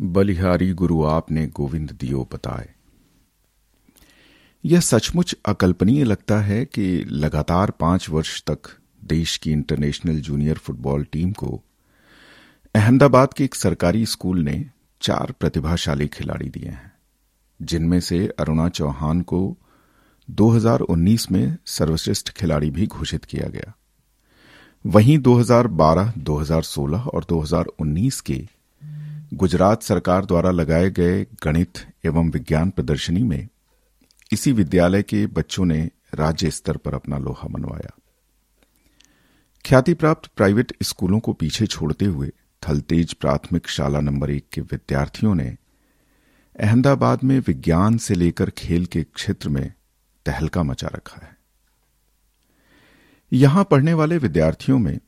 बलिहारी गुरु आपने गोविंद दियो बताए। यह सचमुच अकल्पनीय लगता है कि लगातार पाँच वर्ष तक देश की इंटरनेशनल जूनियर फुटबॉल टीम को अहमदाबाद के एक सरकारी स्कूल ने चार प्रतिभाशाली खिलाड़ी दिए हैं जिनमें से अरुणा चौहान को 2019 में सर्वश्रेष्ठ खिलाड़ी भी घोषित किया गया। वहीं 2012, 2016 और 2019 के गुजरात सरकार द्वारा लगाए गए गणित एवं विज्ञान प्रदर्शनी में इसी विद्यालय के बच्चों ने राज्य स्तर पर अपना लोहा मनवाया। ख्याति प्राप्त प्राइवेट स्कूलों को पीछे छोड़ते हुए थलतेज प्राथमिक शाला नंबर एक के विद्यार्थियों ने अहमदाबाद में विज्ञान से लेकर खेल के क्षेत्र में तहलका मचा रखा है। यहाँ पढ़ने वाले विद्यार्थियों में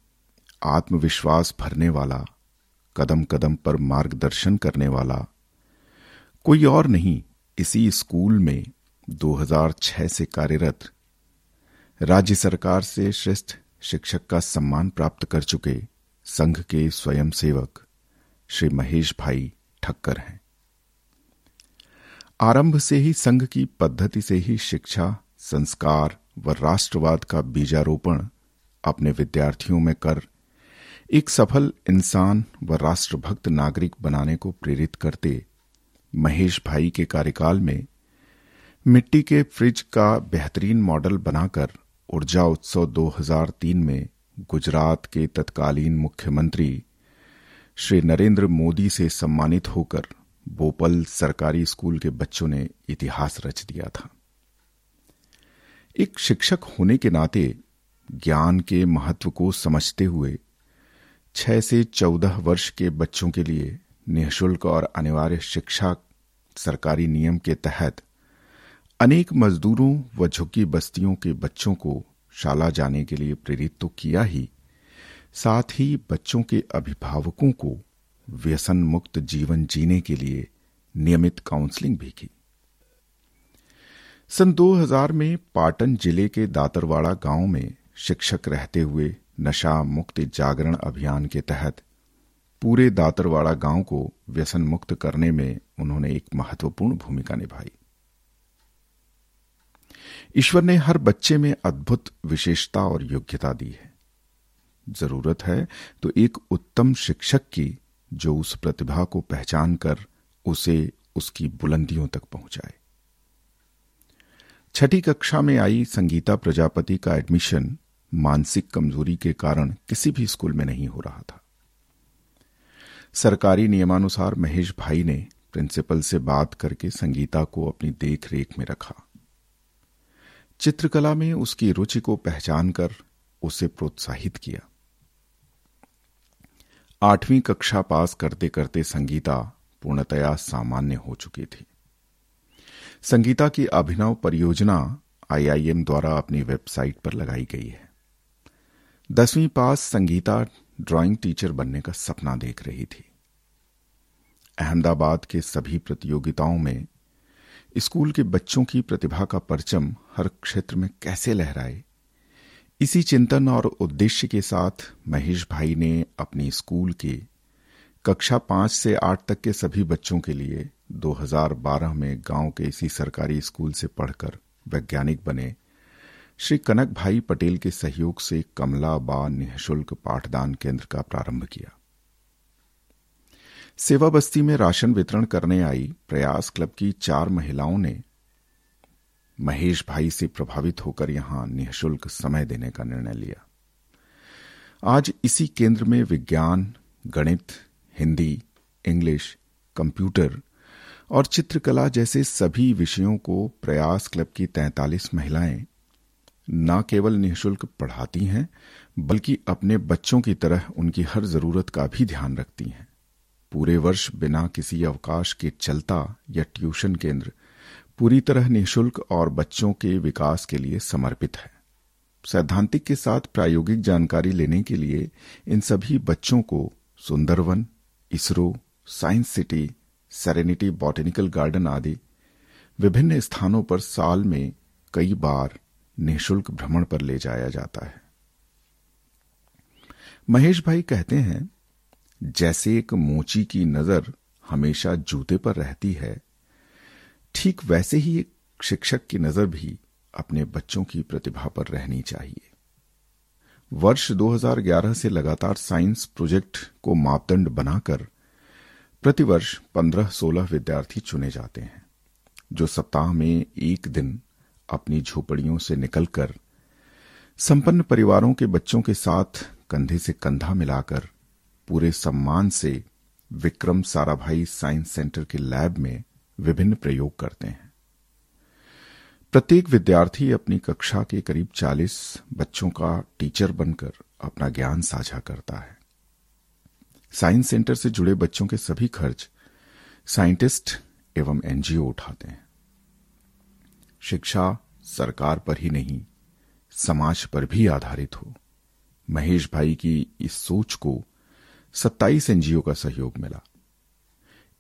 आत्मविश्वास भरने वाला कदम कदम पर मार्गदर्शन करने वाला। कोई और नहीं, इसी स्कूल में 2006 से कार्यरत। राज्य सरकार से श्रेष्ठ शिक्षक का सम्मान प्राप्त कर चुके संघ के स्वयंसेवक श्री महेश भाई ठक्कर हैं। आरंभ से ही संघ की पद्धति से ही शिक्षा, संस्कार व राष्ट्रवाद का बीजारोपण अपने विद्यार्थियों में कर एक सफल इंसान व राष्ट्रभक्त नागरिक बनाने को प्रेरित करते महेश भाई के कार्यकाल में मिट्टी के फ्रिज का बेहतरीन मॉडल बनाकर ऊर्जा उत्सव 2003 में गुजरात के तत्कालीन मुख्यमंत्री श्री नरेंद्र मोदी से सम्मानित होकर बोपल सरकारी स्कूल के बच्चों ने इतिहास रच दिया था। एक शिक्षक होने के नाते ज्ञान के महत्व को समझते हुए छह से चौदह वर्ष के बच्चों के लिए निःशुल्क और अनिवार्य शिक्षा सरकारी नियम के तहत अनेक मजदूरों व झुग्गी बस्तियों के बच्चों को शाला जाने के लिए प्रेरित तो किया ही, साथ ही बच्चों के अभिभावकों को व्यसन मुक्त जीवन जीने के लिए नियमित काउंसलिंग भी की। सन 2000 में पाटन ज़िले के दातरवाड़ा गाँव में शिक्षक रहते हुए नशा मुक्ति जागरण अभियान के तहत पूरे दातरवाड़ा गाँव को व्यसन मुक्त करने में उन्होंने एक महत्वपूर्ण भूमिका निभाई। ईश्वर ने हर बच्चे में अद्भुत विशेषता और योग्यता दी है। ज़रूरत है तो एक उत्तम शिक्षक की जो उस प्रतिभा को पहचान कर उसे उसकी बुलंदियों तक पहुँचाए। छठी कक्षा में आई संगीता प्रजापति का एडमिशन मानसिक कमज़ोरी के कारण किसी भी स्कूल में नहीं हो रहा था। सरकारी नियमानुसार महेश भाई ने प्रिंसिपल से बात करके संगीता को अपनी देख रेख में रखा। चित्रकला में उसकी रुचि को पहचान कर उसे प्रोत्साहित किया। आठवीं कक्षा पास करते करते संगीता पूर्णतया सामान्य हो चुकी थी। संगीता की अभिनव परियोजना आईआईएम द्वारा अपनी वेबसाइट पर लगाई गई है। दसवीं पास संगीता ड्राइंग टीचर बनने का सपना देख रही थी। अहमदाबाद के सभी प्रतियोगिताओं में स्कूल के बच्चों की प्रतिभा का परचम हर क्षेत्र में कैसे लहराए, इसी चिंतन और उद्देश्य के साथ महेश भाई ने अपनी स्कूल के कक्षा पाँच से आठ तक के सभी बच्चों के लिए 2012 में गाँव के इसी सरकारी स्कूल से पढ़कर वैज्ञानिक बने। श्री कनक भाई पटेल के सहयोग से कमला बा निःशुल्क पाठदान केंद्र का प्रारंभ किया। सेवा बस्ती में राशन वितरण करने आई प्रयास क्लब की चार महिलाओं ने महेश भाई से प्रभावित होकर यहाँ निःशुल्क समय देने का निर्णय लिया। आज इसी केंद्र में विज्ञान, गणित, हिंदी, इंग्लिश, कंप्यूटर और चित्रकला जैसे सभी विषयों को प्रयास क्लब की तैंतालीस महिलाएँ न केवल निःशुल्क पढ़ाती हैं, बल्कि अपने बच्चों की तरह उनकी हर ज़रूरत का भी ध्यान रखती हैं। पूरे वर्ष बिना किसी अवकाश के चलता या ट्यूशन केंद्र पूरी तरह निःशुल्क और बच्चों के विकास के लिए समर्पित है। सैद्धांतिक के साथ प्रायोगिक जानकारी लेने के लिए इन सभी बच्चों को Sundarvan, ISRO, science city serenity botanical garden आदि विभिन्न स्थानों पर साल में कई बार निःशुल्क भ्रमण पर ले जाया जाता है। महेश भाई कहते हैं, जैसे एक मोची की नज़र हमेशा जूते पर रहती है, ठीक वैसे ही एक शिक्षक की नज़र भी अपने बच्चों की प्रतिभा पर रहनी चाहिए। वर्ष 2011 से लगातार साइंस प्रोजेक्ट को मापदंड बनाकर प्रतिवर्ष 15-16 विद्यार्थी चुने जाते हैं, जो सप्ताह में एक दिन अपनी झोपड़ियों से निकलकर, संपन्न परिवारों के बच्चों के साथ कंधे से कंधा मिलाकर, पूरे सम्मान से विक्रम साराभाई साइंस सेंटर के लैब में विभिन्न प्रयोग करते हैं। प्रत्येक विद्यार्थी अपनी कक्षा के करीब 40 बच्चों का टीचर बनकर अपना ज्ञान साझा करता है। साइंस सेंटर से जुड़े बच्चों के सभी खर्च साइंटिस्ट एवं एनजीओ उठाते हैं। शिक्षा सरकार पर ही नहीं, समाज पर भी आधारित हो। महेश भाई की इस सोच को 27 एनजीओ का सहयोग मिला।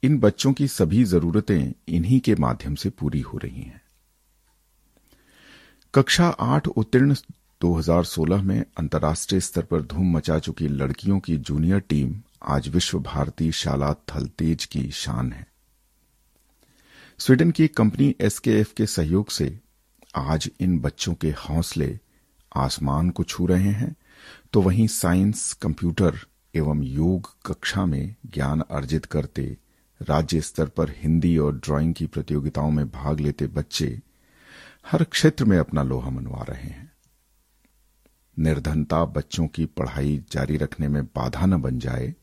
इन बच्चों की सभी जरूरतें इन्हीं के माध्यम से पूरी हो रही हैं। कक्षा आठ उत्तीर्ण 2016 में अंतर्राष्ट्रीय स्तर पर धूम मचा चुकी लड़कियों की जूनियर टीम आज विश्व भारती शाला थलतेज की शान है। स्वीडन की कंपनी एसकेएफ के सहयोग से आज इन बच्चों के हौसले आसमान को छू रहे हैं तो वहीं साइंस, कंप्यूटर एवं योग कक्षा में ज्ञान अर्जित करते राज्य स्तर पर हिंदी और ड्राइंग की प्रतियोगिताओं में भाग लेते बच्चे हर क्षेत्र में अपना लोहा मनवा रहे हैं। निर्धनता बच्चों की पढ़ाई जारी रखने में बाधा न बन जाए,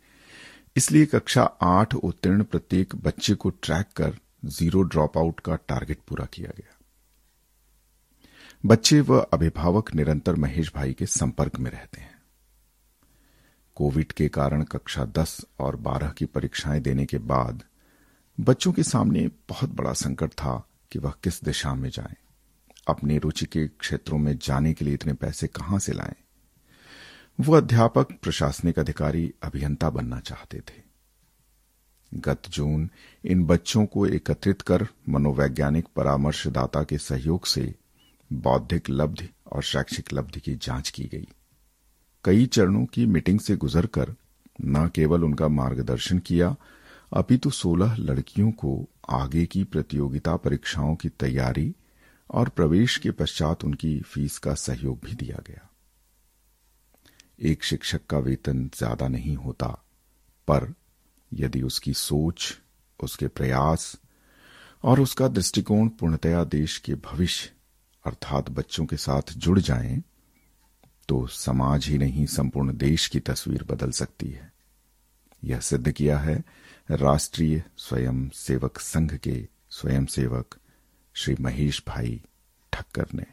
इसलिए कक्षा आठ उत्तीर्ण प्रत्येक बच्चे को ट्रैक कर ज़ीरो ड्रॉप आउट का टारगेट पूरा किया गया बच्चे व अभिभावक निरंतर महेश भाई के संपर्क में रहते हैं कोविड के कारण कक्षा दस और बारह की परीक्षाएँ देने के बाद बच्चों के सामने बहुत बड़ा संकट था कि वह किस दिशा में जाएँ। अपनी रुचि के क्षेत्रों में जाने के लिए इतने पैसे कहाँ से लाएँ? वो अध्यापक, प्रशासनिक अधिकारी, अभियंता बनना चाहते थे गत जून, इन बच्चों को एकत्रित कर मनोवैज्ञानिक परामर्शदाता के सहयोग से बौद्धिक लब्धि और शैक्षिक लब्धि की जाँच की गई। कई चरणों की मीटिंग से गुजरकर न केवल उनका मार्गदर्शन किया, अपितु सोलह लड़कियों को आगे की प्रतियोगिता परीक्षाओं की तैयारी और प्रवेश के पश्चात उनकी फ़ीस का सहयोग भी दिया गया। एक शिक्षक का वेतन ज़्यादा नहीं होता, पर यदि उसकी सोच उसके प्रयास और उसका दृष्टिकोण पूर्णतया देश के भविष्य अर्थात बच्चों के साथ जुड़ जाएँ, तो समाज ही नहीं संपूर्ण देश की तस्वीर बदल सकती है। यह सिद्ध किया है राष्ट्रीय स्वयं सेवक संघ के स्वयं सेवक श्री महेश भाई ठक्कर ने।